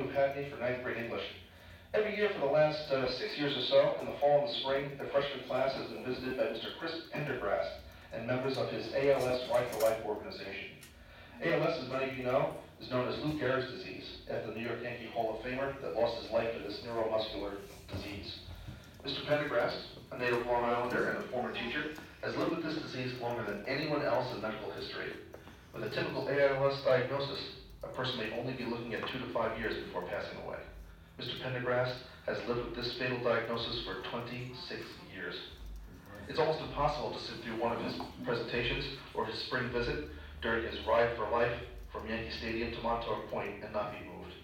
have had me for ninth grade English. Every year for the last uh, six years or so, in the fall and the spring, the freshman class has been visited by Mr. Chris Pendergast and members of his ALS Ride for Life organization. ALS, as many of you know, is known as Lou Gehrig's disease, after the New York Yankee Hall of Famer that lost his life to this neuromuscular disease. Mr. Pendergast, a native Long Islander and a former teacher, has lived with this disease longer than anyone else in medical history. With a typical ALS diagnosis, a person may only be looking at two to five years before passing away. Mr. Pendergast has lived with this fatal diagnosis for 26 years. It's almost impossible to sit through one of his presentations or his spring visit during his ride for life from Yankee Stadium to Montauk Point and not be moved.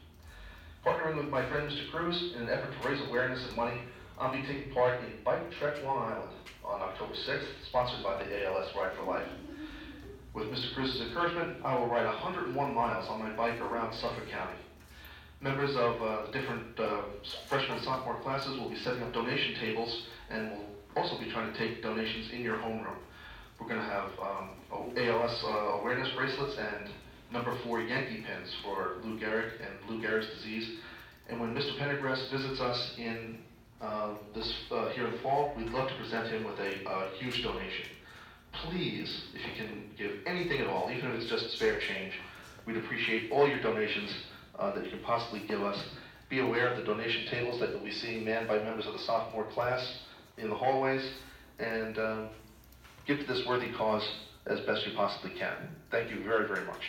Partnering with my friend Mr. Cruz in an effort to raise awareness and money, I'll be taking part in Bike Trek Long Island on October 6th, sponsored by the ALS Ride for Life. With Mr. Cruz's encouragement, I will ride 101 miles on my bike around Suffolk County. Members of uh, different uh, freshman and sophomore classes will be setting up donation tables and will also be trying to take donations in your homeroom. We're going to have um, ALS uh, awareness bracelets and number four Yankee pins for Lou Gehrig and Lou Gehrig's disease. And when Mr. Pendergast visits us in uh, this uh, here in the fall, we'd love to present him with a uh, huge donation. Please, if you can give anything at all, even if it's just spare change, we'd appreciate all your donations uh, that you can possibly give us. Be aware of the donation tables that you'll be seeing manned by members of the sophomore class in the hallways, and um, give to this worthy cause as best you possibly can. Thank you very, very much.